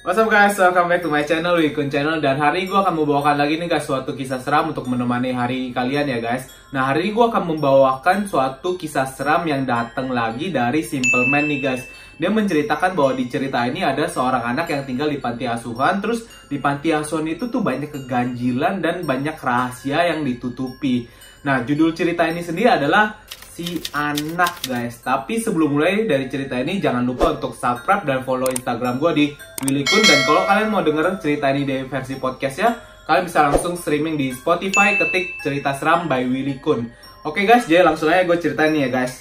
What's up guys, welcome back to my channel, Wikun Channel. Dan hari ini gue akan membawakan lagi nih guys suatu kisah seram untuk menemani hari kalian ya guys. Nah hari ini gue akan membawakan suatu kisah seram yang datang lagi dari Simple Man nih guys. Dia menceritakan bahwa di cerita ini ada seorang anak yang tinggal di panti asuhan. Terus di panti asuhan itu tuh banyak keganjilan dan banyak rahasia yang ditutupi Nah judul cerita ini sendiri adalah si anak guys. Tapi sebelum mulai dari cerita ini jangan lupa untuk subscribe dan follow instagram gue di Willy Kun Dan kalau kalian mau denger cerita ini di versi podcast ya Kalian bisa langsung streaming di Spotify ketik cerita seram by Willy Kun Oke guys jadi langsung aja gue ceritain ya guys.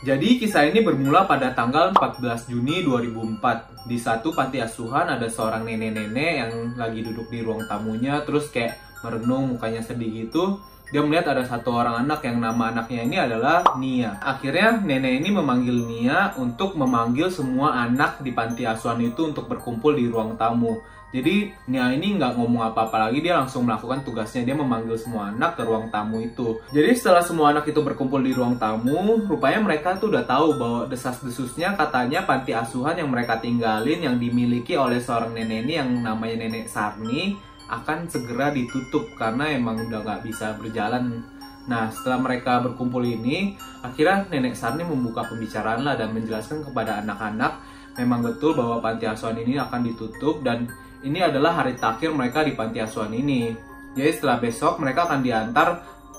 Jadi kisah ini bermula pada tanggal 14 Juni 2004 Di satu panti asuhan ada seorang nenek-nenek yang lagi duduk di ruang tamunya Terus kayak merenung mukanya sedih gitu dia melihat ada satu orang anak yang nama anaknya ini adalah Nia. Akhirnya nenek ini memanggil Nia untuk memanggil semua anak di panti asuhan itu untuk berkumpul di ruang tamu. Jadi Nia ini nggak ngomong apa-apa lagi, dia langsung melakukan tugasnya. Dia memanggil semua anak ke ruang tamu itu. Jadi setelah semua anak itu berkumpul di ruang tamu, rupanya mereka tuh udah tahu bahwa desas-desusnya katanya panti asuhan yang mereka tinggalin yang dimiliki oleh seorang nenek ini yang namanya Nenek Sarni akan segera ditutup karena emang udah nggak bisa berjalan. Nah setelah mereka berkumpul ini, akhirnya nenek Sarni membuka pembicaraan lah dan menjelaskan kepada anak-anak memang betul bahwa panti asuhan ini akan ditutup dan ini adalah hari terakhir mereka di panti asuhan ini. Jadi setelah besok mereka akan diantar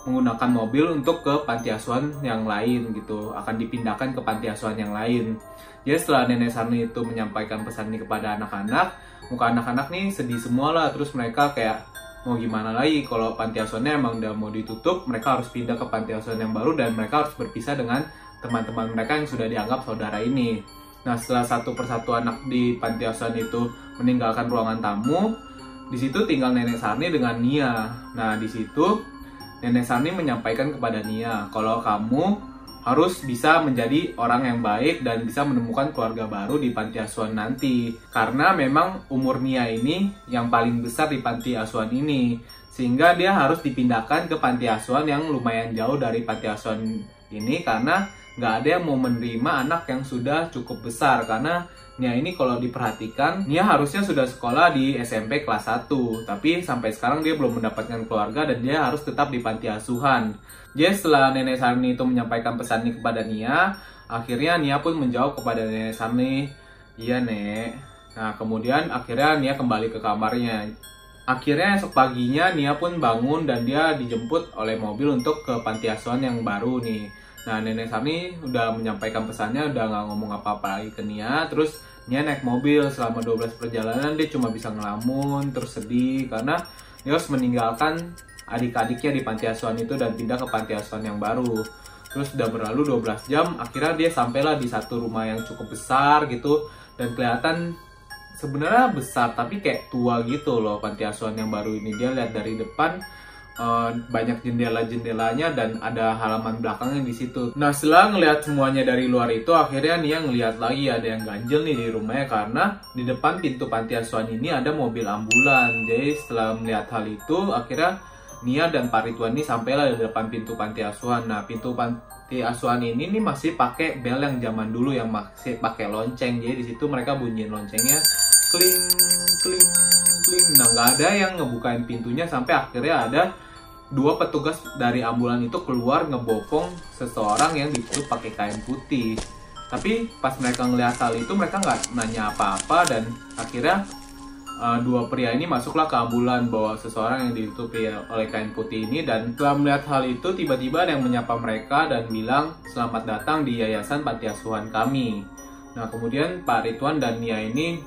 menggunakan mobil untuk ke panti asuhan yang lain gitu akan dipindahkan ke panti asuhan yang lain jadi setelah nenek Sarni itu menyampaikan pesan ini kepada anak-anak muka anak-anak nih sedih semua lah terus mereka kayak mau gimana lagi? Kalau panti asuhannya emang udah mau ditutup mereka harus pindah ke panti asuhan yang baru dan mereka harus berpisah dengan teman-teman mereka yang sudah dianggap saudara ini. Nah setelah satu persatu anak di panti asuhan itu meninggalkan ruangan tamu di situ tinggal nenek Sarni dengan Nia. Nah di situ Nenek Sani menyampaikan kepada Nia kalau kamu harus bisa menjadi orang yang baik dan bisa menemukan keluarga baru di panti asuhan nanti. Karena memang umur Nia ini yang paling besar di panti asuhan ini. Sehingga dia harus dipindahkan ke panti asuhan yang lumayan jauh dari panti asuhan ini karena nggak ada yang mau menerima anak yang sudah cukup besar karena Nia ini kalau diperhatikan Nia harusnya sudah sekolah di SMP kelas 1 tapi sampai sekarang dia belum mendapatkan keluarga dan dia harus tetap di panti asuhan. Jadi setelah Nenek Sarni itu menyampaikan pesan ini kepada Nia akhirnya Nia pun menjawab kepada Nenek Sarni iya Nek. Nah kemudian akhirnya Nia kembali ke kamarnya. Akhirnya esok paginya Nia pun bangun dan dia dijemput oleh mobil untuk ke panti asuhan yang baru nih. Nah nenek Sami udah menyampaikan pesannya udah nggak ngomong apa-apa lagi ke Nia. Terus Nia naik mobil selama 12 perjalanan dia cuma bisa ngelamun terus sedih karena dia harus meninggalkan adik-adiknya di panti asuhan itu dan pindah ke panti asuhan yang baru. Terus udah berlalu 12 jam akhirnya dia sampailah di satu rumah yang cukup besar gitu dan kelihatan sebenarnya besar tapi kayak tua gitu loh panti asuhan yang baru ini. Dia lihat dari depan Uh, banyak jendela-jendelanya dan ada halaman belakangnya di situ. Nah setelah ngelihat semuanya dari luar itu, akhirnya Nia ngelihat lagi ada yang ganjel nih di rumahnya karena di depan pintu panti asuhan ini ada mobil ambulan. Jadi setelah melihat hal itu, akhirnya Nia dan Pak Ridwan ini sampailah di depan pintu panti asuhan. Nah pintu panti asuhan ini nih masih pakai bel yang zaman dulu yang masih pakai lonceng. Jadi di situ mereka bunyiin loncengnya kling kling kling nah nggak ada yang ngebukain pintunya sampai akhirnya ada dua petugas dari ambulan itu keluar ngebopong seseorang yang ditutup pakai kain putih tapi pas mereka ngelihat hal itu mereka nggak nanya apa-apa dan akhirnya uh, dua pria ini masuklah ke ambulan bahwa seseorang yang ditutupi oleh kain putih ini dan setelah melihat hal itu tiba-tiba ada yang menyapa mereka dan bilang selamat datang di yayasan panti asuhan kami. Nah kemudian Pak Ridwan dan Nia ini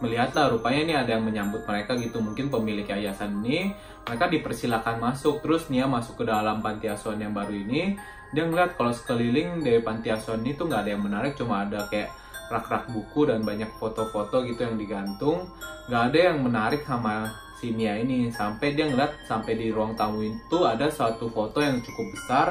melihatlah rupanya ini ada yang menyambut mereka gitu. Mungkin pemilik yayasan ini mereka dipersilakan masuk. Terus Nia masuk ke dalam panti asuhan yang baru ini. Dia ngeliat kalau sekeliling dari panti asuhan itu nggak ada yang menarik. Cuma ada kayak rak-rak buku dan banyak foto-foto gitu yang digantung. Nggak ada yang menarik sama si Nia ini. Sampai dia ngeliat sampai di ruang tamu itu ada suatu foto yang cukup besar.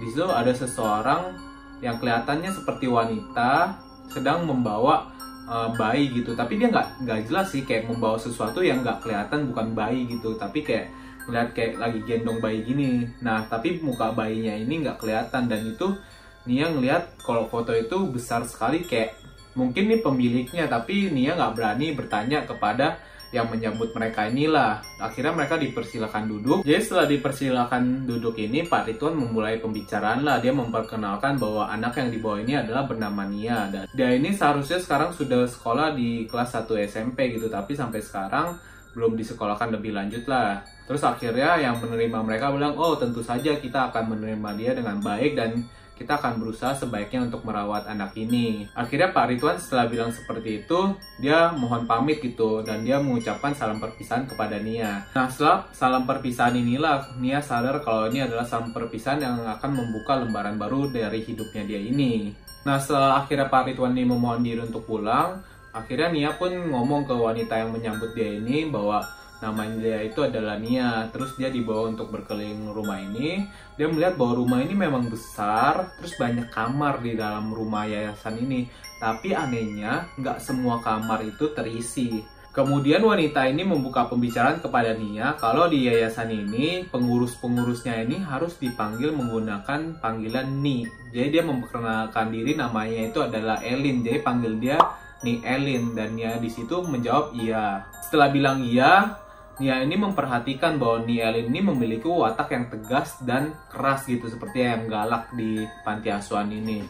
Di situ ada seseorang yang kelihatannya seperti wanita sedang membawa uh, bayi gitu. Tapi dia nggak nggak jelas sih kayak membawa sesuatu yang nggak kelihatan bukan bayi gitu. Tapi kayak ngeliat kayak lagi gendong bayi gini. Nah tapi muka bayinya ini nggak kelihatan. Dan itu Nia ngeliat kalau foto itu besar sekali. Kayak mungkin nih pemiliknya tapi Nia nggak berani bertanya kepada yang menyambut mereka inilah. Akhirnya mereka dipersilakan duduk. Jadi setelah dipersilakan duduk ini, Pak Ridwan memulai pembicaraan lah. Dia memperkenalkan bahwa anak yang dibawa ini adalah bernama Nia. Dan dia ini seharusnya sekarang sudah sekolah di kelas 1 SMP gitu. Tapi sampai sekarang belum disekolahkan lebih lanjut lah. Terus akhirnya yang menerima mereka bilang, oh tentu saja kita akan menerima dia dengan baik dan kita akan berusaha sebaiknya untuk merawat anak ini. Akhirnya Pak Ridwan setelah bilang seperti itu, dia mohon pamit gitu dan dia mengucapkan salam perpisahan kepada Nia. Nah setelah salam perpisahan inilah Nia sadar kalau ini adalah salam perpisahan yang akan membuka lembaran baru dari hidupnya dia ini. Nah setelah akhirnya Pak Ridwan ini memohon diri untuk pulang, akhirnya Nia pun ngomong ke wanita yang menyambut dia ini bahwa namanya dia itu adalah Nia terus dia dibawa untuk berkeliling rumah ini dia melihat bahwa rumah ini memang besar terus banyak kamar di dalam rumah yayasan ini tapi anehnya nggak semua kamar itu terisi Kemudian wanita ini membuka pembicaraan kepada Nia kalau di yayasan ini pengurus-pengurusnya ini harus dipanggil menggunakan panggilan Ni. Jadi dia memperkenalkan diri namanya itu adalah Elin. Jadi panggil dia Ni Elin dan Nia di situ menjawab iya. Setelah bilang iya, Nia ini memperhatikan bahwa Nia ini memiliki watak yang tegas dan keras gitu seperti yang galak di panti asuhan ini.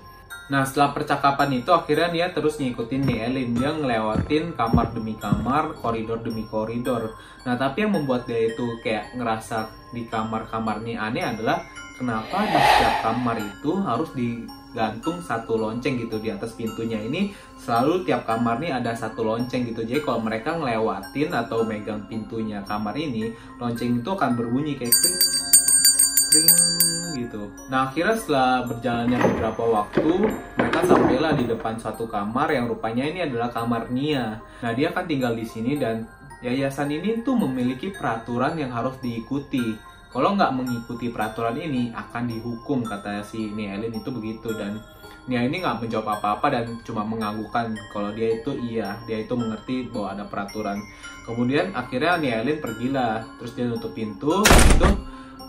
Nah setelah percakapan itu akhirnya Nia terus ngikutin Nia Elin dia ngelewatin kamar demi kamar, koridor demi koridor. Nah tapi yang membuat dia itu kayak ngerasa di kamar-kamar ini aneh adalah kenapa di setiap kamar itu harus digantung satu lonceng gitu di atas pintunya. Ini selalu tiap kamar nih ada satu lonceng gitu. Jadi kalau mereka ngelewatin atau megang pintunya kamar ini lonceng itu akan berbunyi kayak kring kring gitu. Nah akhirnya setelah berjalannya beberapa waktu mereka sampailah di depan suatu kamar yang rupanya ini adalah kamar Nia. Nah dia akan tinggal di sini dan yayasan ini tuh memiliki peraturan yang harus diikuti kalau nggak mengikuti peraturan ini akan dihukum kata si Nielin itu begitu. Dan Nia ini nggak menjawab apa-apa dan cuma menganggukkan kalau dia itu iya dia itu mengerti bahwa ada peraturan. Kemudian akhirnya Nielin pergilah terus dia nutup pintu itu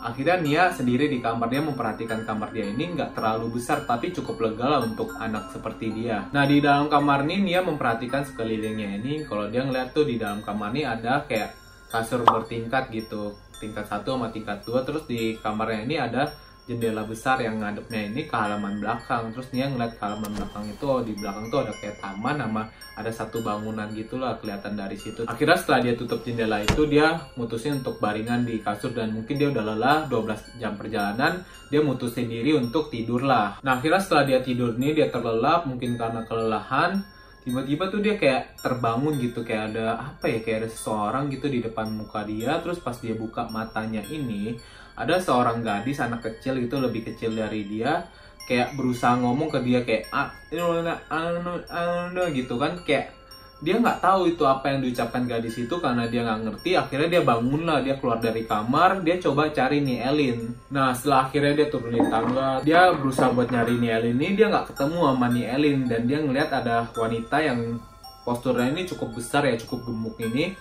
akhirnya Nia sendiri di kamar. Dia memperhatikan kamar dia ini nggak terlalu besar tapi cukup lega lah untuk anak seperti dia. Nah di dalam kamar ini Nia memperhatikan sekelilingnya ini. Kalau dia ngeliat tuh di dalam kamar ini ada kayak kasur bertingkat gitu tingkat satu sama tingkat dua. Terus di kamarnya ini ada jendela besar yang ngadepnya ini ke halaman belakang. Terus dia ngeliat ke halaman belakang itu di belakang tuh ada kayak taman sama ada satu bangunan gitulah kelihatan dari situ. Akhirnya setelah dia tutup jendela itu dia mutusin untuk baringan di kasur. Dan mungkin dia udah lelah 12 jam perjalanan dia mutusin diri untuk tidur lah. Nah akhirnya setelah dia tidur nih dia terlelap mungkin karena kelelahan tiba-tiba tuh dia kayak terbangun gitu kayak ada apa ya kayak ada seseorang gitu di depan muka dia. Terus pas dia buka matanya ini ada seorang gadis anak kecil gitu lebih kecil dari dia kayak berusaha ngomong ke dia kayak ah gitu kan? Kayak dia nggak tahu itu apa yang diucapkan gadis itu karena dia nggak ngerti. Akhirnya dia bangun lah dia keluar dari kamar dia coba cari nih Elin. Nah setelah akhirnya dia turunin tangga dia berusaha buat nyari nih Elin ini dia nggak ketemu sama nih Elin. Dan dia ngeliat ada wanita yang posturnya ini cukup besar ya cukup gemuk ini.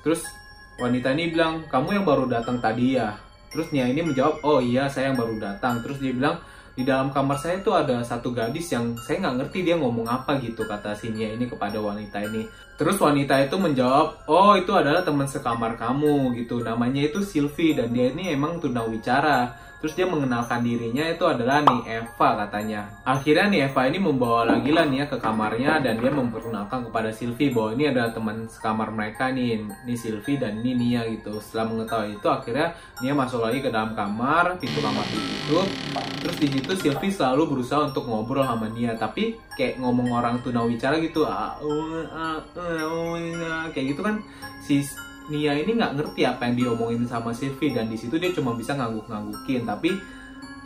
Terus wanita ini bilang kamu yang baru datang tadi ya? Terus Nia ini menjawab oh iya saya yang baru datang. Terus dia bilang di dalam kamar saya itu ada satu gadis yang saya nggak ngerti dia ngomong apa gitu kata Sinia ini kepada wanita ini. Terus wanita itu menjawab, oh itu adalah teman sekamar kamu gitu. Namanya itu Sylvie dan dia ini emang tunawicara. Terus dia mengenalkan dirinya itu adalah nih Eva katanya. Akhirnya nih Eva ini membawa lagi lah nih ya ke kamarnya dan dia memperkenalkan kepada Sylvie bahwa ini adalah teman sekamar mereka nih, nih Sylvie dan ini Nia gitu. Setelah mengetahui itu akhirnya Nia masuk lagi ke dalam kamar, pintu kamar ditutup. Terus di situ Sylvie selalu berusaha untuk ngobrol sama Nia, tapi kayak ngomong orang tunawicara gitu, kayak gitu kan si Nia ini nggak ngerti apa yang diomongin sama Sylvie dan di situ dia cuma bisa ngangguk-nganggukin tapi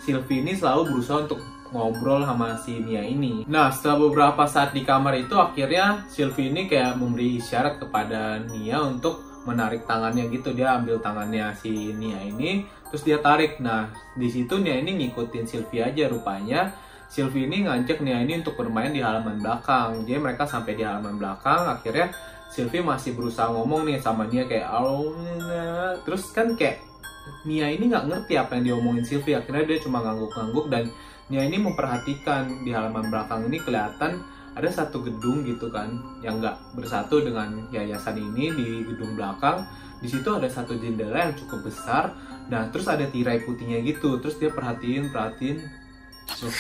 Sylvie ini selalu berusaha untuk ngobrol sama si Nia ini. Nah setelah beberapa saat di kamar itu akhirnya Sylvie ini kayak memberi isyarat kepada Nia untuk menarik tangannya gitu dia ambil tangannya si Nia ini terus dia tarik. Nah di situ Nia ini ngikutin Sylvie aja rupanya. Sylvie ini ngajak Nia ini untuk bermain di halaman belakang. Jadi mereka sampai di halaman belakang akhirnya Sylvie masih berusaha ngomong nih sama Nia kayak Alona terus kan kayak Nia ini nggak ngerti apa yang diomongin Sylvie. Akhirnya dia cuma ngangguk-ngangguk dan Nia ini memperhatikan di halaman belakang ini kelihatan ada satu gedung gitu kan yang nggak bersatu dengan yayasan ini di gedung belakang. Di situ ada satu jendela yang cukup besar. Nah terus ada tirai putihnya gitu. Terus dia perhatiin perhatiin. Loh,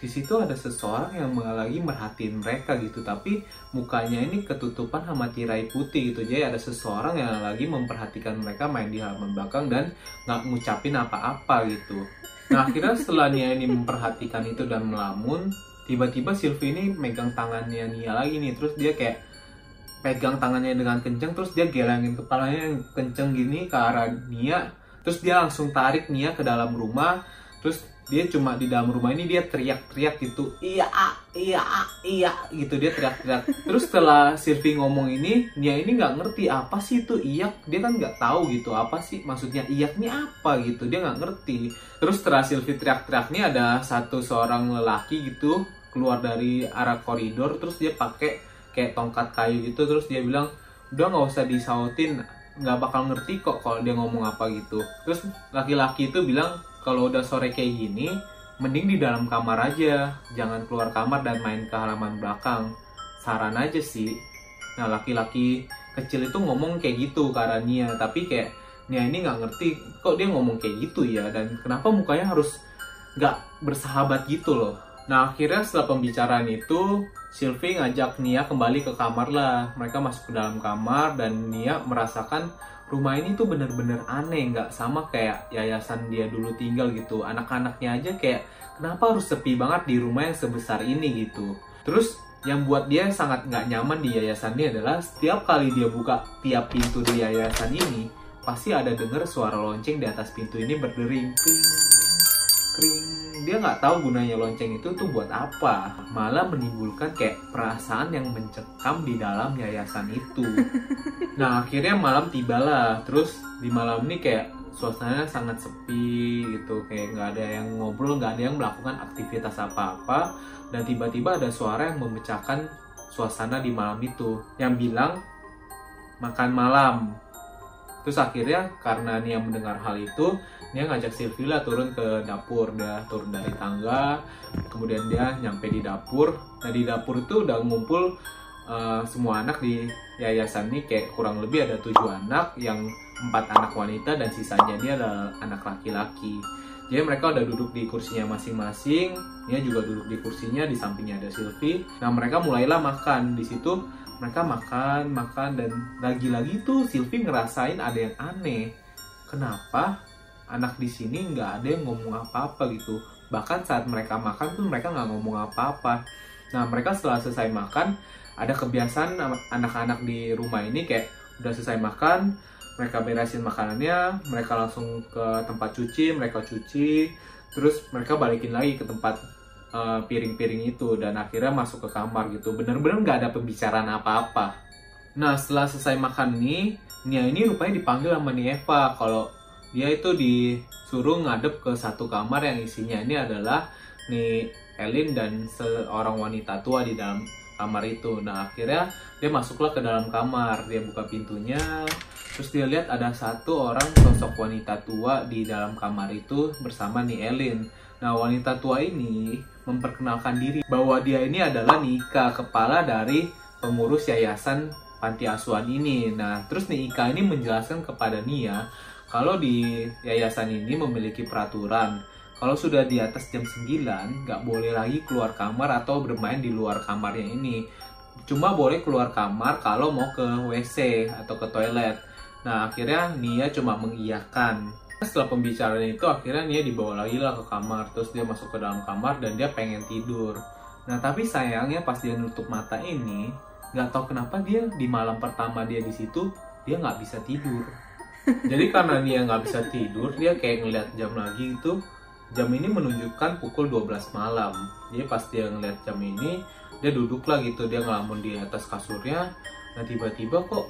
di situ ada seseorang yang lagi merhatiin mereka gitu tapi mukanya ini ketutupan sama tirai putih gitu. Jadi ada seseorang yang lagi memperhatikan mereka main di halaman belakang dan nggak ngucapin apa-apa gitu. Nah akhirnya setelah Nia ini memperhatikan itu dan melamun tiba-tiba Sylvie ini megang tangannya Nia lagi nih. Terus dia kayak pegang tangannya dengan kenceng terus dia gelangin kepalanya yang kenceng gini ke arah Nia. Terus dia langsung tarik Nia ke dalam rumah terus dia cuma di dalam rumah ini dia teriak-teriak gitu. Iya iya iya gitu. Dia teriak-teriak. Terus setelah Sylvie ngomong ini Nia ini nggak ngerti apa sih itu iya dia kan nggak tahu gitu apa sih maksudnya iya ini apa gitu. Dia nggak ngerti. Terus setelah Sylvie teriak-teriak nih ada satu seorang lelaki gitu keluar dari arah koridor. Terus dia pakai kayak tongkat kayu gitu. Terus dia bilang udah nggak usah disautin. Nggak bakal ngerti kok kalau dia ngomong apa gitu. Terus laki-laki itu bilang kalau udah sore kayak gini, mending di dalam kamar aja. Jangan keluar kamar dan main ke halaman belakang. Saran aja sih. Nah, laki-laki kecil itu ngomong kayak gitu Nia. Tapi kayak Nia ini nggak ngerti kok dia ngomong kayak gitu ya. Dan kenapa mukanya harus nggak bersahabat gitu loh. Nah, akhirnya setelah pembicaraan itu, Sylvie ngajak Nia kembali ke kamar lah. Mereka masuk ke dalam kamar dan Nia merasakan rumah ini tuh bener-bener aneh nggak sama kayak yayasan dia dulu tinggal gitu. Anak-anaknya aja kayak kenapa harus sepi banget di rumah yang sebesar ini gitu? Terus yang buat dia sangat nggak nyaman di yayasan ini adalah setiap kali dia buka tiap pintu di yayasan ini pasti ada denger suara lonceng di atas pintu ini berdering. Kring kring dia nggak tahu gunanya lonceng itu tuh buat apa. Malah menimbulkan kayak perasaan yang mencekam di dalam yayasan itu. Nah akhirnya malam tibalah. Terus di malam ini kayak suasananya sangat sepi gitu. Kayak nggak ada yang ngobrol nggak ada yang melakukan aktivitas apa-apa. Dan tiba-tiba ada suara yang memecahkan suasana di malam itu. Yang bilang makan malam. Terus akhirnya karena Nia mendengar hal itu Nia ngajak Sylvia turun ke dapur. Dia turun dari tangga kemudian dia nyampe di dapur. Nah di dapur itu udah ngumpul uh, semua anak di yayasan ini. Kayak kurang lebih ada tujuh anak yang empat anak wanita dan sisanya dia adalah anak laki-laki. Jadi mereka udah duduk di kursinya masing-masing. Nia juga duduk di kursinya di sampingnya ada Sylvie. Nah mereka mulailah makan. Di situ mereka makan makan dan lagi-lagi tuh Sylvie ngerasain ada yang aneh. Kenapa anak di sini nggak ada yang ngomong apa-apa gitu. Bahkan saat mereka makan tuh mereka nggak ngomong apa-apa. Nah mereka setelah selesai makan ada kebiasaan anak-anak di rumah ini kayak udah selesai makan mereka beresin makanannya mereka langsung ke tempat cuci mereka cuci terus mereka balikin lagi ke tempat Eh, piring-piring uh, itu dan akhirnya masuk ke kamar gitu. Bener-bener nggak ada pembicaraan apa-apa. Nah setelah selesai makan nih Nia ini rupanya dipanggil sama Nia Eva. Kalau dia itu disuruh ngadep ke satu kamar yang isinya ini adalah nih Elin dan seorang wanita tua di dalam kamar itu. Nah akhirnya dia masuklah ke dalam kamar, dia buka pintunya, terus dia lihat ada satu orang sosok wanita tua di dalam kamar itu bersama nih Elin. Nah wanita tua ini memperkenalkan diri bahwa dia ini adalah Nika, kepala dari pengurus yayasan panti asuhan ini. Nah, terus Nika ini menjelaskan kepada Nia kalau di yayasan ini memiliki peraturan kalau sudah di atas jam 9 nggak boleh lagi keluar kamar atau bermain di luar kamarnya ini. Cuma boleh keluar kamar kalau mau ke WC atau ke toilet. Nah akhirnya Nia cuma mengiyakan. Setelah pembicaraan itu akhirnya Nia dibawa lagi lah ke kamar. Terus dia masuk ke dalam kamar dan dia pengen tidur. Nah tapi sayangnya pas dia nutup mata ini nggak tahu kenapa dia di malam pertama dia di situ dia nggak bisa tidur jadi karena dia nggak bisa tidur dia kayak ngeliat jam lagi itu jam ini menunjukkan pukul 12 malam. Jadi pas dia ngeliat jam ini dia duduk lah gitu dia ngelamun di atas kasurnya. Nah tiba-tiba kok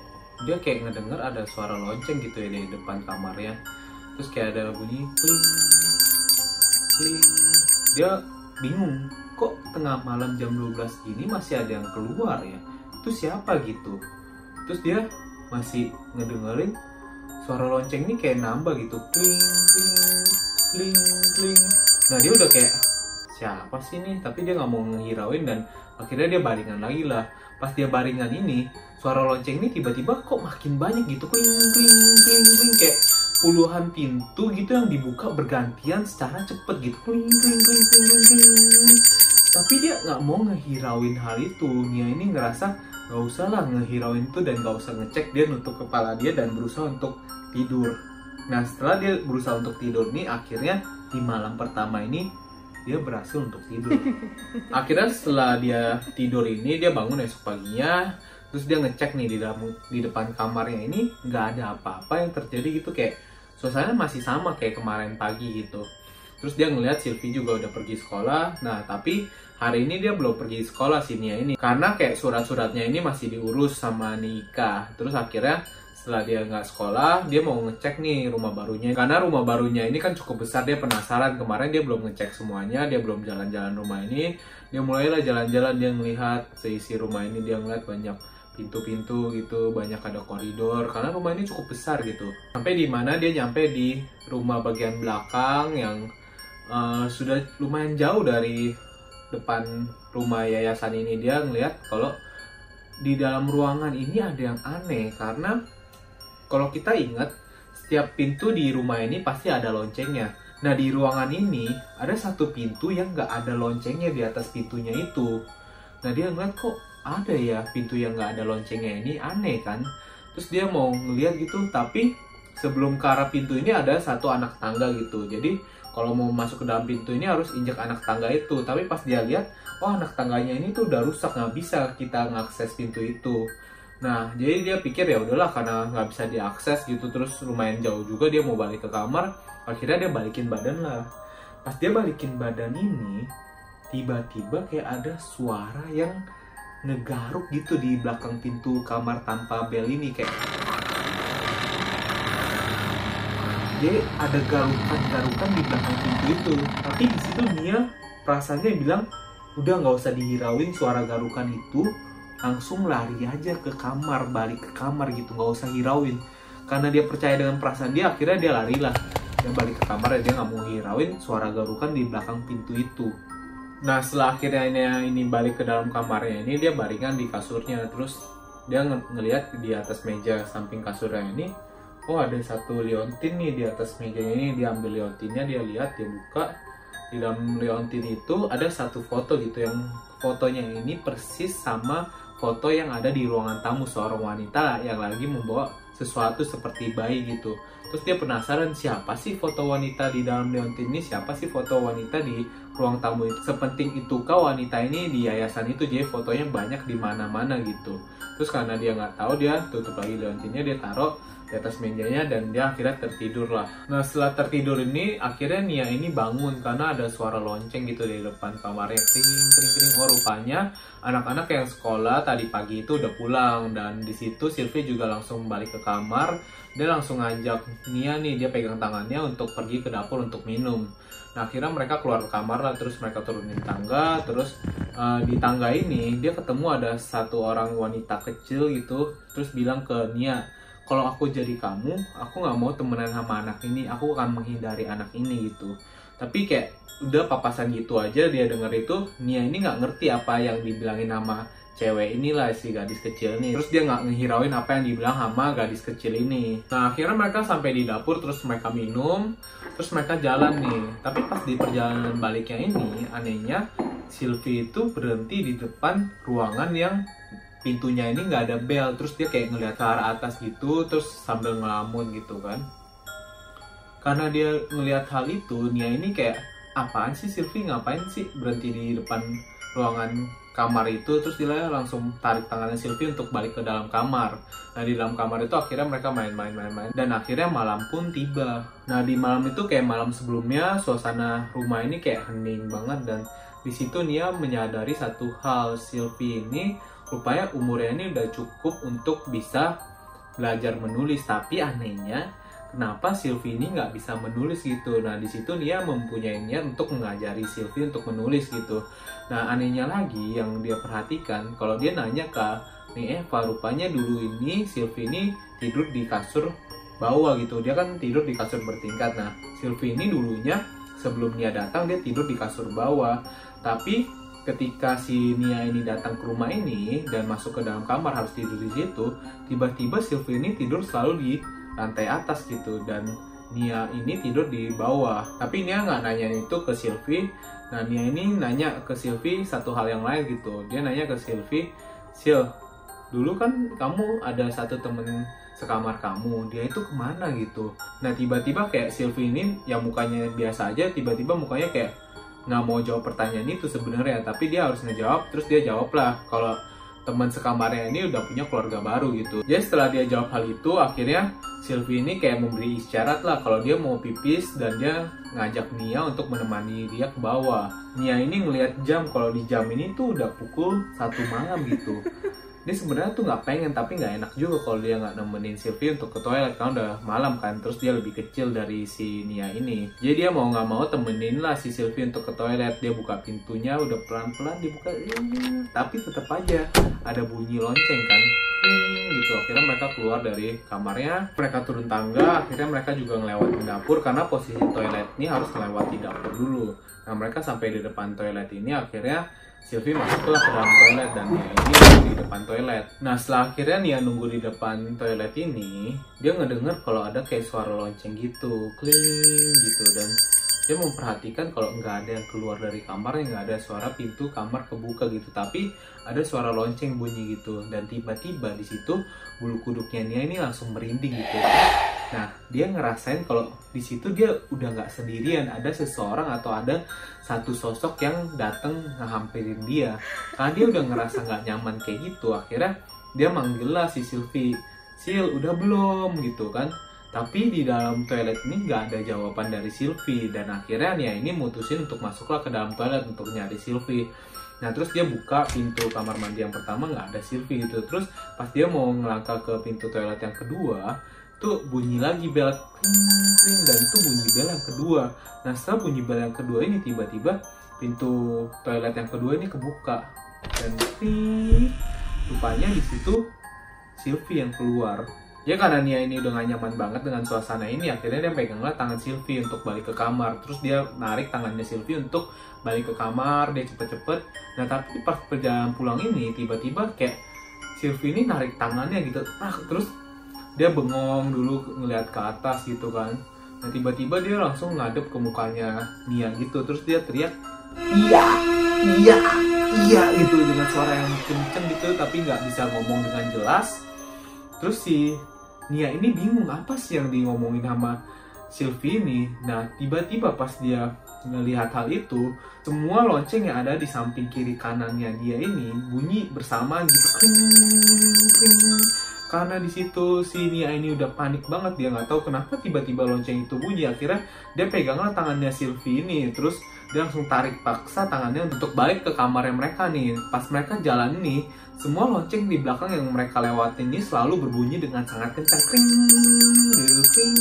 dia kayak ngedenger ada suara lonceng gitu ya di depan kamarnya. Terus kayak ada bunyi kling kling. Dia bingung kok tengah malam jam 12 gini masih ada yang keluar ya? Itu siapa gitu? Terus dia masih ngedengerin suara lonceng ini kayak nambah gitu. Kling kling kling kling. Nah dia udah kayak siapa sih nih tapi dia nggak mau ngehirauin dan akhirnya dia baringan lagi lah. Pas dia baringan ini suara lonceng ini tiba-tiba kok makin banyak gitu. Kling kling kling kling. Kayak puluhan pintu gitu yang dibuka bergantian secara cepet gitu. Kling kling kling kling kling, tapi dia nggak mau ngehirauin hal itu. Nia ini ngerasa nggak usah lah ngehirauin itu dan nggak usah ngecek dia nutup kepala dia dan berusaha untuk tidur nah setelah dia berusaha untuk tidur nih akhirnya di malam pertama ini dia berhasil untuk tidur. Akhirnya setelah dia tidur ini dia bangun esok paginya, terus dia ngecek nih di dalam di depan kamarnya ini nggak ada apa-apa yang terjadi gitu kayak suasana masih sama kayak kemarin pagi gitu. Terus dia ngeliat Silvi juga udah pergi sekolah. Nah, tapi hari ini dia belum pergi sekolah sih Nia ini. Karena kayak surat-suratnya ini masih diurus sama Nika. Terus akhirnya setelah dia nggak sekolah dia mau ngecek nih rumah barunya. Karena rumah barunya ini kan cukup besar dia penasaran. Kemarin dia belum ngecek semuanya dia belum jalan-jalan rumah ini. Dia mulailah jalan-jalan dia ngelihat seisi rumah ini dia ngeliat banyak pintu-pintu gitu banyak ada koridor. Karena rumah ini cukup besar gitu. Sampai di mana dia nyampe di rumah bagian belakang yang uh, sudah lumayan jauh dari depan rumah yayasan ini dia ngeliat kalau di dalam ruangan ini ada yang aneh karena kalau kita ingat, setiap pintu di rumah ini pasti ada loncengnya. Nah di ruangan ini ada satu pintu yang nggak ada loncengnya di atas pintunya itu. Nah dia ngeliat kok ada ya pintu yang nggak ada loncengnya ini aneh kan. Terus dia mau ngeliat gitu tapi sebelum ke arah pintu ini ada satu anak tangga gitu. Jadi kalau mau masuk ke dalam pintu ini harus injak anak tangga itu. Tapi pas dia lihat, oh anak tangganya ini tuh udah rusak nggak bisa kita ngakses pintu itu. Nah, jadi dia pikir ya udahlah karena nggak bisa diakses gitu terus lumayan jauh juga dia mau balik ke kamar, akhirnya dia balikin badan lah. Pas dia balikin badan ini, tiba-tiba kayak ada suara yang ngegaruk gitu di belakang pintu kamar tanpa bel ini kayak dia ada garukan-garukan di belakang pintu itu. Tapi di situ Nia perasaannya bilang udah nggak usah dihirauin suara garukan itu. Langsung lari aja ke kamar balik ke kamar gitu. Nggak usah hirauin. Karena dia percaya dengan perasaan dia akhirnya dia lari lah. Dia balik ke kamar dia nggak mau hirauin suara garukan di belakang pintu itu. Nah setelah akhirnya ini balik ke dalam kamarnya ini dia baringan di kasurnya. Terus dia ng ngelihat di atas meja samping kasurnya ini oh ada satu liontin nih di atas mejanya ini dia ambil liontinnya dia lihat dia buka di dalam liontin itu ada satu foto gitu yang fotonya ini persis sama foto yang ada di ruangan tamu seorang wanita yang lagi membawa sesuatu seperti bayi gitu. Terus dia penasaran siapa sih foto wanita di dalam leontin ini, siapa sih foto wanita di ruang tamu itu. Sepenting itu kau wanita ini di yayasan itu, jadi fotonya banyak di mana-mana gitu. Terus karena dia nggak tahu, dia tutup lagi leontinnya, dia taruh di atas mejanya dan dia akhirnya tertidur lah. Nah setelah tertidur ini akhirnya Nia ini bangun karena ada suara lonceng gitu di depan kamarnya kering kering kering. Oh rupanya anak-anak yang sekolah tadi pagi itu udah pulang dan di situ Sylvie juga langsung balik ke kamar. Dia langsung ngajak Nia nih dia pegang tangannya untuk pergi ke dapur untuk minum. Nah akhirnya mereka keluar ke kamar lah terus mereka turunin tangga terus uh, di tangga ini dia ketemu ada satu orang wanita kecil gitu terus bilang ke Nia kalau aku jadi kamu aku nggak mau temenan sama anak ini. Aku akan menghindari anak ini gitu. Tapi kayak udah papasan gitu aja dia denger itu Nia ini nggak ngerti apa yang dibilangin sama cewek inilah si gadis kecil nih terus dia nggak ngehirauin apa yang dibilang sama gadis kecil ini. Nah akhirnya mereka sampai di dapur terus mereka minum terus mereka jalan nih. Tapi pas di perjalanan baliknya ini anehnya Sylvie itu berhenti di depan ruangan yang pintunya ini nggak ada bel terus dia kayak ngeliat ke arah atas gitu terus sambil ngelamun gitu kan. Karena dia ngelihat hal itu Nia ini kayak apaan sih Sylvie? Ngapain sih berhenti di depan ruangan kamar itu? Terus dia langsung tarik tangannya Sylvie untuk balik ke dalam kamar. Nah di dalam kamar itu akhirnya mereka main-main main-main dan akhirnya malam pun tiba. Nah di malam itu kayak malam sebelumnya suasana rumah ini kayak hening banget. Dan di situ Nia menyadari satu hal. Sylvie ini rupanya umurnya ini udah cukup untuk bisa belajar menulis. Tapi anehnya kenapa Sylvie ini nggak bisa menulis gitu? Nah di situ dia mempunyai niat untuk mengajari Sylvie untuk menulis gitu. Nah anehnya lagi yang dia perhatikan kalau dia nanya ke nih Eva rupanya dulu ini Sylvie ini tidur di kasur bawah gitu. Dia kan tidur di kasur bertingkat. Nah Sylvie ini dulunya sebelum Nia datang dia tidur di kasur bawah. Tapi ketika si Nia ini datang ke rumah ini dan masuk ke dalam kamar harus tidur di situ tiba-tiba Sylvie ini tidur selalu di lantai atas gitu dan Nia ini tidur di bawah. Tapi Nia nggak nanya itu ke Sylvie. Nah Nia ini nanya ke Sylvie satu hal yang lain gitu. Dia nanya ke Sylvie Sil dulu kan kamu ada satu temen sekamar kamu dia itu ke mana gitu? Nah tiba-tiba kayak Sylvie ini yang mukanya biasa aja tiba-tiba mukanya kayak nggak mau jawab pertanyaan itu sebenarnya tapi dia harus ngejawab terus dia jawab lah kalau teman sekamarnya ini udah punya keluarga baru gitu. Jadi setelah dia jawab hal itu, akhirnya Sylvie ini kayak memberi isyarat lah kalau dia mau pipis dan dia ngajak Nia untuk menemani dia ke bawah. Nia ini ngelihat jam kalau di jam ini tuh udah pukul satu malam gitu dia sebenarnya tuh nggak pengen tapi nggak enak juga kalau dia nggak nemenin Sylvie untuk ke toilet karena udah malam kan? Terus dia lebih kecil dari si Nia ini. Jadi dia mau nggak mau temenin lah si Sylvie untuk ke toilet. Dia buka pintunya udah pelan pelan dibuka tapi tetap aja ada bunyi lonceng kan? Gitu. Akhirnya mereka keluar dari kamarnya. Mereka turun tangga. Akhirnya mereka juga ngelewatin dapur karena posisi toilet ini harus melewati dapur dulu. Nah mereka sampai di depan toilet ini. Akhirnya Sylvie masuklah ke dalam toilet dan Nia ini di depan toilet. Nah setelah akhirnya Nia nunggu di depan toilet ini, dia ngedenger kalau ada kayak suara lonceng gitu, kling gitu. Dan dia memperhatikan kalau nggak ada yang keluar dari kamar nggak ada suara pintu kamar kebuka gitu. Tapi ada suara lonceng bunyi gitu. Dan tiba-tiba di situ bulu kuduknya Nia ini langsung merinding gitu Nah, dia ngerasain kalau di situ dia udah nggak sendirian, ada seseorang atau ada satu sosok yang datang ngehampirin dia. Karena dia udah ngerasa nggak nyaman kayak gitu, akhirnya dia manggil lah si Sylvie. Sil, udah belum gitu kan? Tapi di dalam toilet ini nggak ada jawaban dari Sylvie dan akhirnya Nia ini mutusin untuk masuklah ke dalam toilet untuk nyari Sylvie. Nah terus dia buka pintu kamar mandi yang pertama nggak ada Sylvie gitu. Terus pas dia mau ngelangkah ke pintu toilet yang kedua, tuh bunyi lagi bel kling, dan itu bunyi bel yang kedua. Nah setelah bunyi bel yang kedua ini tiba-tiba pintu toilet yang kedua ini kebuka. Dan kling, rupanya di situ Sylvie yang keluar. Ya karena Nia ini udah gak nyaman banget dengan suasana ini akhirnya dia peganglah tangan Sylvie untuk balik ke kamar. Terus dia narik tangannya Sylvie untuk balik ke kamar dia cepet-cepet. Nah tapi pas perjalanan pulang ini tiba-tiba kayak Sylvie ini narik tangannya gitu ah terus dia bengong dulu ngeliat ke atas gitu kan. Nah tiba-tiba dia langsung ngadep ke mukanya Nia gitu. Terus dia teriak iya iya iya gitu dengan suara yang kenceng gitu tapi nggak bisa ngomong dengan jelas. Terus si Nia ini bingung apa sih yang di ngomongin sama Sylvie ini? Nah tiba-tiba pas dia ngelihat hal itu semua lonceng yang ada di samping kiri kanannya dia ini bunyi bersama gitu kring, kring karena di situ si Nia ini udah panik banget dia nggak tahu kenapa tiba-tiba lonceng itu bunyi. Akhirnya dia peganglah tangannya Sylvie ini terus dia langsung tarik paksa tangannya untuk balik ke kamarnya mereka nih. Pas mereka jalan ini semua lonceng di belakang yang mereka lewatin ini selalu berbunyi dengan sangat kencang. Kring kring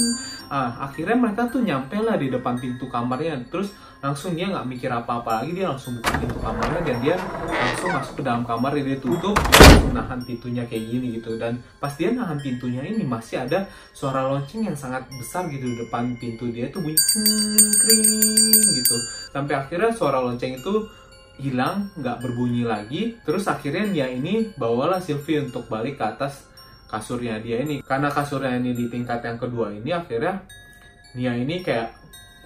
ah akhirnya mereka tuh nyampe lah di depan pintu kamarnya. Terus langsung dia nggak mikir apa-apa lagi dia langsung buka pintu kamarnya dan dia langsung masuk ke dalam kamar. Dia tutup langsung nahan pintunya kayak gini gitu. Dan pas dia nahan pintunya ini masih ada suara lonceng yang sangat besar gitu di depan pintu. Dia tuh bunyi kring gitu. Sampai akhirnya suara lonceng itu hilang nggak berbunyi lagi terus akhirnya dia ini bawalah Sylvie untuk balik ke atas kasurnya dia ini karena kasurnya ini di tingkat yang kedua ini akhirnya Nia ini kayak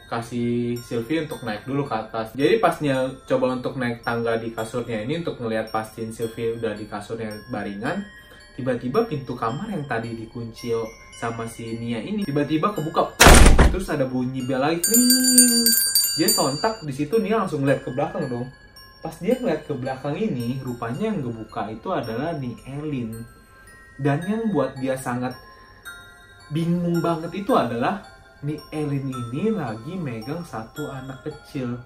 kasih Sylvie untuk naik dulu ke atas. Jadi pasnya coba untuk naik tangga di kasurnya ini untuk ngelihat pastiin Sylvie udah di kasurnya baringan, tiba-tiba pintu kamar yang tadi dikunci sama si Nia ini tiba-tiba kebuka. Terus ada bunyi bel lagi. Dia sontak di situ Nia langsung ngeliat ke belakang dong. Pas dia ngeliat ke belakang ini, rupanya yang ngebuka itu adalah nih Elin. Dan yang buat dia sangat bingung banget itu adalah nih Elin ini lagi megang satu anak kecil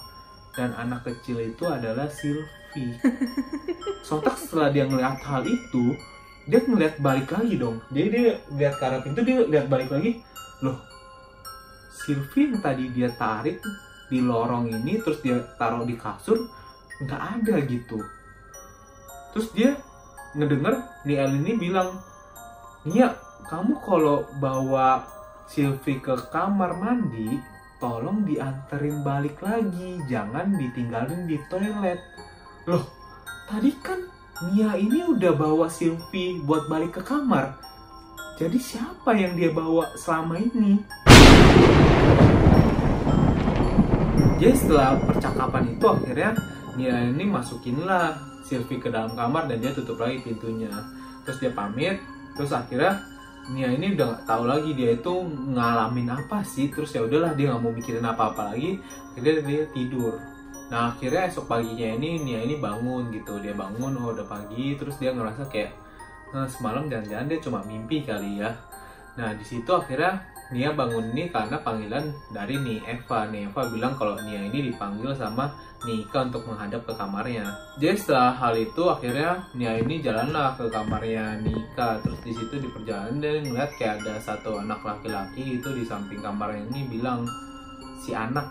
dan anak kecil itu adalah Sylvie. Sontak setelah dia ngeliat hal itu, dia ngeliat balik lagi dong. Dia dia lihat ke arah pintu, dia lihat balik lagi. Loh, Sylvie yang tadi dia tarik di lorong ini, terus dia taruh di kasur, nggak ada gitu. Terus dia ngedenger nih Elin ini bilang, Nia, kamu kalau bawa Sylvie ke kamar mandi tolong dianterin balik lagi, jangan ditinggalin di toilet. Loh, tadi kan Nia ini udah bawa Sylvie buat balik ke kamar. Jadi siapa yang dia bawa selama ini? Jadi setelah percakapan itu akhirnya Nia ini masukinlah Sylvie ke dalam kamar dan dia tutup lagi pintunya. Terus dia pamit, terus akhirnya Nia ini udah nggak tahu lagi dia itu ngalamin apa sih. Terus ya udahlah dia nggak mau mikirin apa-apa lagi akhirnya dia tidur. Nah akhirnya esok paginya ini Nia ini bangun gitu. Dia bangun oh udah pagi. Terus dia ngerasa kayak nah, semalam jangan-jangan dia cuma mimpi kali ya nah di situ akhirnya Nia bangun ini karena panggilan dari nih Eva. Nih Eva bilang kalau Nia ini dipanggil sama Nika untuk menghadap ke kamarnya. Jadi setelah hal itu akhirnya Nia ini jalanlah ke kamarnya Nika. Terus di situ di perjalanan dia ngeliat kayak ada satu anak laki-laki itu di samping kamarnya ini bilang si anak.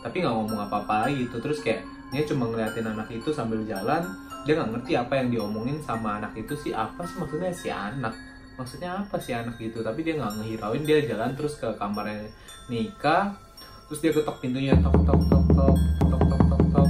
Tapi nggak ngomong apa-apa lagi gitu. Terus kayak Nia cuma ngeliatin anak itu sambil jalan. Dia nggak ngerti apa yang diomongin sama anak itu sih apa sih maksudnya si anak maksudnya apa sih anak gitu? Tapi dia nggak ngehirauin dia jalan terus ke kamarnya Nika terus dia ketok pintunya tok tok tok tok tok tok tok tok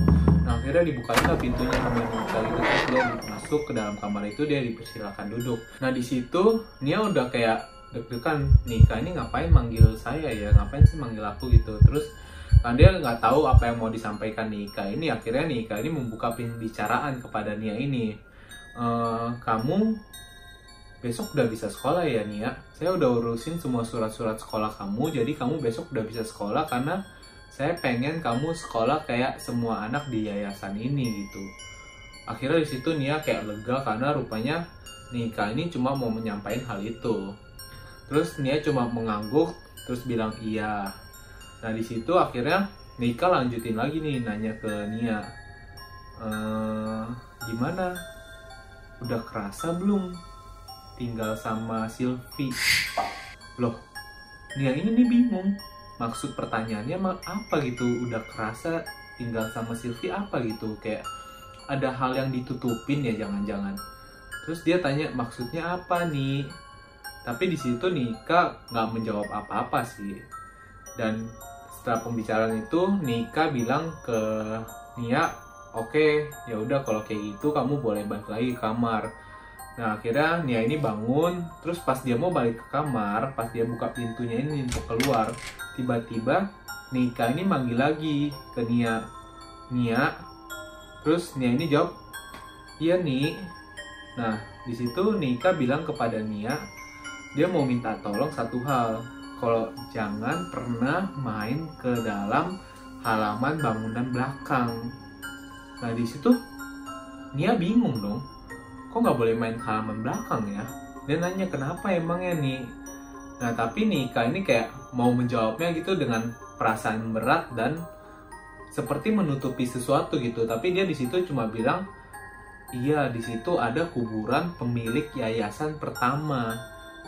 nah akhirnya dibukain lah pintunya sama Nika itu terus dia masuk ke dalam kamar itu dia dipersilakan duduk. Nah di situ Nia udah kayak deg-degan Nika ini ngapain manggil saya ya? Ngapain sih manggil aku gitu? Terus kan dia nggak tahu apa yang mau disampaikan Nika ini. Akhirnya Nika ini membuka pembicaraan kepada Nia ini. E, kamu besok udah bisa sekolah ya Nia. Saya udah urusin semua surat-surat sekolah kamu, jadi kamu besok udah bisa sekolah karena saya pengen kamu sekolah kayak semua anak di yayasan ini gitu. Akhirnya di situ Nia kayak lega karena rupanya Nika ini cuma mau menyampaikan hal itu. Terus Nia cuma mengangguk terus bilang iya. Nah di situ akhirnya Nika lanjutin lagi nih nanya ke Nia. eee, gimana? Udah kerasa belum tinggal sama Sylvie. Loh, Nia ini nih bingung. Maksud pertanyaannya apa gitu? Udah kerasa tinggal sama Sylvie apa gitu? Kayak ada hal yang ditutupin ya jangan-jangan. Terus dia tanya maksudnya apa nih? Tapi di situ Nika nggak menjawab apa-apa sih. Dan setelah pembicaraan itu Nika bilang ke Nia, oke okay, ya udah kalau kayak gitu kamu boleh balik lagi ke kamar Nah akhirnya Nia ini bangun, terus pas dia mau balik ke kamar, pas dia buka pintunya ini untuk keluar, tiba-tiba Nika ini manggil lagi ke Nia. Nia, terus Nia ini jawab, iya nih. Nah di situ Nika bilang kepada Nia, dia mau minta tolong satu hal, kalau jangan pernah main ke dalam halaman bangunan belakang. Nah di situ Nia bingung dong kok nggak boleh main halaman belakang ya? Dia nanya kenapa emangnya nih? Nah tapi Nika ini kayak mau menjawabnya gitu dengan perasaan berat dan seperti menutupi sesuatu gitu. Tapi dia di situ cuma bilang iya di situ ada kuburan pemilik yayasan pertama.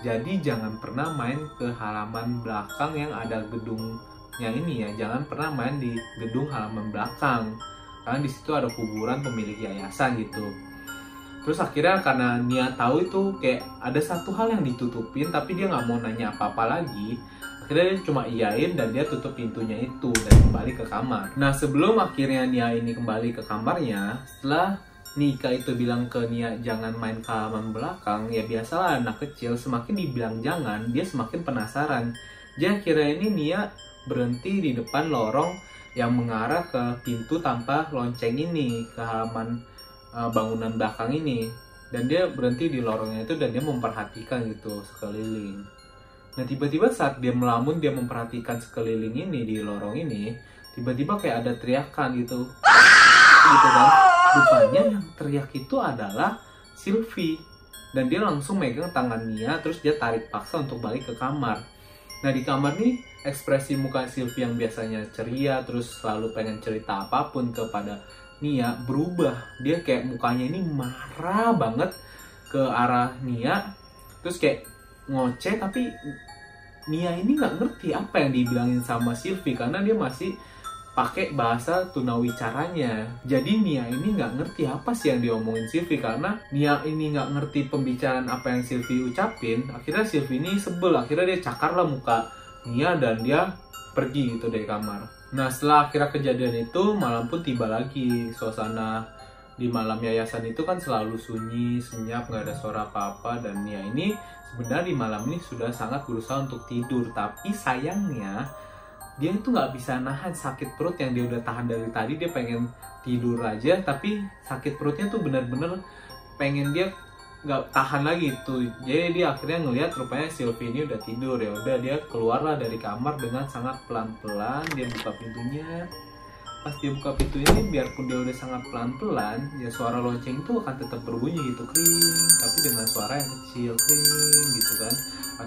Jadi jangan pernah main ke halaman belakang yang ada gedungnya ini ya. Jangan pernah main di gedung halaman belakang. Karena di situ ada kuburan pemilik yayasan gitu terus akhirnya karena Nia tahu itu kayak ada satu hal yang ditutupin tapi dia nggak mau nanya apa-apa lagi. Akhirnya dia cuma iyain dan dia tutup pintunya itu dan kembali ke kamar. Nah sebelum akhirnya Nia ini kembali ke kamarnya setelah Nika itu bilang ke Nia jangan main ke halaman belakang. Ya biasalah anak kecil semakin dibilang jangan dia semakin penasaran. Jadi akhirnya ini Nia berhenti di depan lorong yang mengarah ke pintu tanpa lonceng ini ke halaman uh, bangunan belakang ini dan dia berhenti di lorongnya itu dan dia memperhatikan gitu sekeliling. Nah tiba-tiba saat dia melamun dia memperhatikan sekeliling ini di lorong ini tiba-tiba kayak ada teriakan gitu. Gitu kan? Rupanya yang teriak itu adalah Sylvie. Dan dia langsung megang tangan Nia terus dia tarik paksa untuk balik ke kamar. Nah di kamar nih ekspresi muka Sylvie yang biasanya ceria terus selalu pengen cerita apa pun kepada Nia berubah dia kayak mukanya ini marah banget ke arah Nia terus kayak ngoceh tapi Nia ini nggak ngerti apa yang dibilangin sama Sylvie karena dia masih pakai bahasa tunawicaranya. Jadi Nia ini nggak ngerti apa sih yang diomongin Sylvie karena Nia ini nggak ngerti pembicaraan apa yang Sylvie ucapin. Akhirnya Sylvie ini sebel, akhirnya dia cakar lah muka Nia dan dia pergi gitu dari kamar. Nah setelah akhirnya kejadian itu malam pun tiba lagi. Suasana di malam yayasan itu kan selalu sunyi, senyap, nggak ada suara apa-apa. Dan ya ini sebenarnya di malam ini sudah sangat berusaha untuk tidur. Tapi sayangnya dia itu nggak bisa nahan sakit perut yang dia udah tahan dari tadi. Dia pengen tidur aja tapi sakit perutnya tuh bener-bener pengen dia nggak tahan lagi tuh jadi dia akhirnya ngelihat rupanya Sylvie ini udah tidur. Ya udah dia keluarlah dari kamar dengan sangat pelan-pelan. Dia buka pintunya. Pas dia buka pintu ini biarpun dia udah sangat pelan-pelan ya suara lonceng itu akan tetap berbunyi gitu kring. Tapi dengan suara yang kecil kring gitu kan.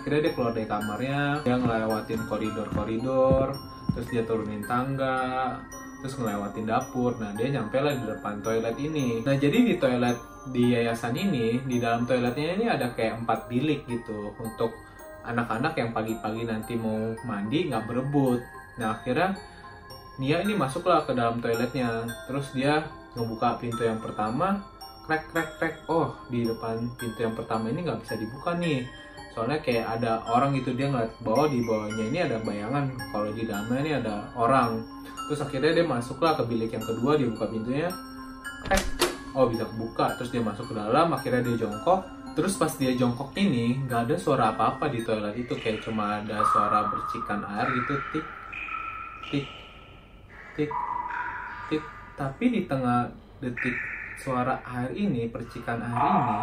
Akhirnya dia keluar dari kamarnya. Dia ngelewatin koridor-koridor terus dia turunin tangga terus ngelewatin dapur. Nah dia nyampe lah di depan toilet ini. Nah jadi di toilet di yayasan ini di dalam toiletnya ini ada kayak empat bilik gitu untuk anak-anak yang pagi-pagi nanti mau mandi nggak berebut. Nah akhirnya Nia ini masuklah ke dalam toiletnya. Terus dia ngebuka pintu yang pertama krek krek krek. Oh di depan pintu yang pertama ini nggak bisa dibuka nih. Soalnya kayak ada orang gitu dia ngeliat bawah di bawahnya ini ada bayangan. Kalau di dalamnya ini ada orang. Terus akhirnya dia masuklah ke bilik yang kedua dia buka pintunya krek oh bisa kebuka terus dia masuk ke dalam akhirnya dia jongkok. Terus pas dia jongkok ini nggak ada suara apa apa di toilet itu. Kayak cuma ada suara bercikan air gitu tik tik tik tik. Tapi di tengah detik suara air ini percikan air ini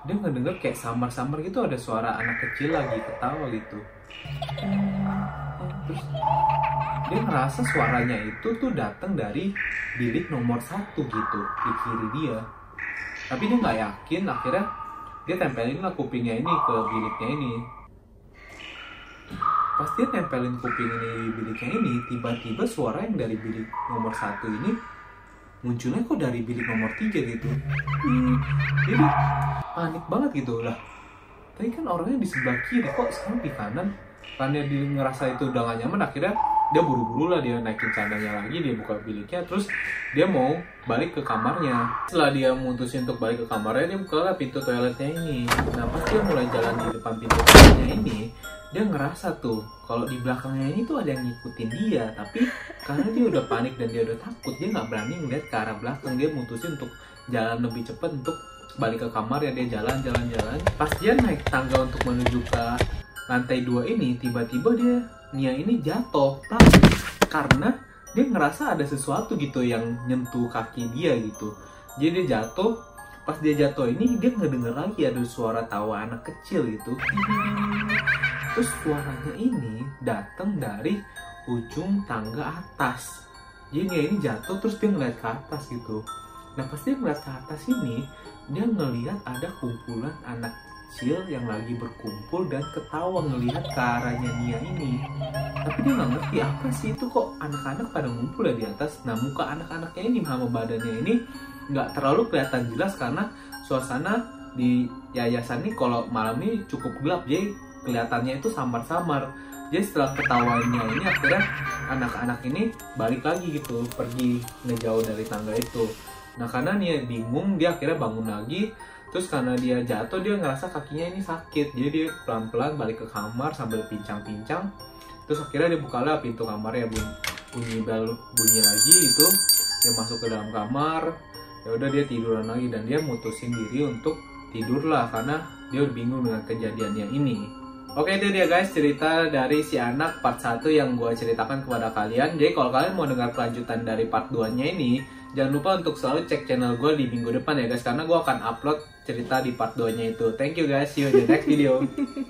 dia ngedenger kayak samar-samar gitu ada suara anak kecil lagi ketawa gitu. Terus dia ngerasa suaranya itu tuh datang dari bilik nomor satu gitu di kiri dia. Tapi dia nggak yakin akhirnya dia tempelin lah kupingnya ini ke biliknya ini. Pas dia tempelin kuping ini di biliknya ini tiba-tiba suara yang dari bilik nomor satu ini munculnya kok dari bilik nomor tiga gitu. Hmm, jadi panik banget gitu lah. Tadi kan orangnya di sebelah kiri kok sekarang di kanan. Karena dia ngerasa itu udah gak nyaman akhirnya dia buru-buru lah dia naikin candanya lagi dia buka biliknya terus dia mau balik ke kamarnya. Setelah dia memutusin untuk balik ke kamarnya dia buka lah pintu toiletnya ini. Nah pas dia mulai jalan di depan pintu toiletnya ini dia ngerasa tuh kalau di belakangnya ini tuh ada yang ngikutin dia tapi karena dia udah panik dan dia udah takut dia nggak berani ngeliat ke arah belakang. Dia mutusin untuk jalan lebih cepat untuk balik ke kamar ya dia jalan jalan jalan. Pas dia naik tangga untuk menuju ke lantai dua ini tiba-tiba dia Nia ini jatuh pak karena dia ngerasa ada sesuatu gitu yang nyentuh kaki dia gitu. Jadi dia jatuh pas dia jatuh ini dia ngedenger lagi ada suara tawa anak kecil gitu. Terus suaranya ini datang dari ujung tangga atas. Jadi dia ini jatuh terus dia ngeliat ke atas gitu. Nah pas dia ngeliat ke atas ini dia ngeliat ada kumpulan anak kecil yang lagi berkumpul dan ketawa ngelihat ke arahnya Nia ini. Tapi dia nggak ngerti apa sih itu kok anak-anak pada ngumpul ya di atas. Nah muka anak-anaknya ini sama badannya ini nggak terlalu kelihatan jelas karena suasana di yayasan ini kalau malam ini cukup gelap jadi kelihatannya itu samar-samar. Jadi setelah ketawanya ini akhirnya anak-anak ini balik lagi gitu pergi ngejauh dari tangga itu. Nah karena Nia bingung dia akhirnya bangun lagi terus karena dia jatuh dia ngerasa kakinya ini sakit. Jadi dia pelan-pelan balik ke kamar sambil pincang-pincang. Terus akhirnya dia buka lah pintu kamarnya bunyi bunyi bunyi lagi itu dia masuk ke dalam kamar. Ya udah dia tiduran lagi dan dia mutusin diri untuk tidur lah karena dia bingung dengan kejadiannya ini. Oke itu dia guys cerita dari si anak part 1 yang gue ceritakan kepada kalian. Jadi kalau kalian mau dengar kelanjutan dari part 2 nya ini Jangan lupa untuk selalu cek channel gue di minggu depan ya guys. Karena gue akan upload cerita di part 2 nya itu. Thank you guys, see you in the next video